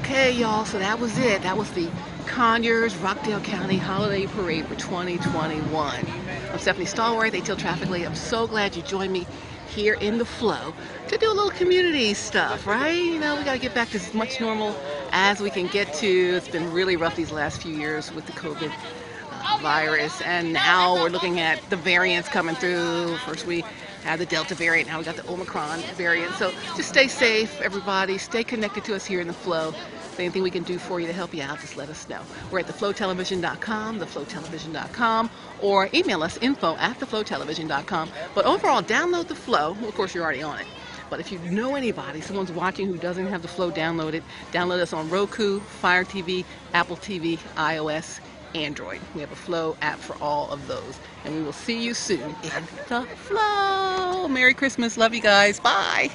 Okay, y'all, so that was it. That was the Conyers Rockdale County Holiday Parade for 2021. I'm Stephanie Stallworth, ATL Traffic Lady. I'm so glad you joined me here in the flow to do a little community stuff, right? You know, we got to get back to as much normal as we can get to. It's been really rough these last few years with the COVID virus, and now we're looking at the variants coming through. First, we had the Delta variant, now we got the Omicron variant. So just stay safe, everybody. Stay connected to us here in the flow. If anything we can do for you to help you out, just let us know. We're at theflowtelevision.com, theflowtelevision.com, or email us info at theflowtelevision.com. But overall, download the flow. Of course, you're already on it. But if you know anybody, someone's watching who doesn't have the flow downloaded, download us on Roku, Fire TV, Apple TV, iOS, Android. We have a Flow app for all of those. And we will see you soon in the Flow. Merry Christmas. Love you guys. Bye.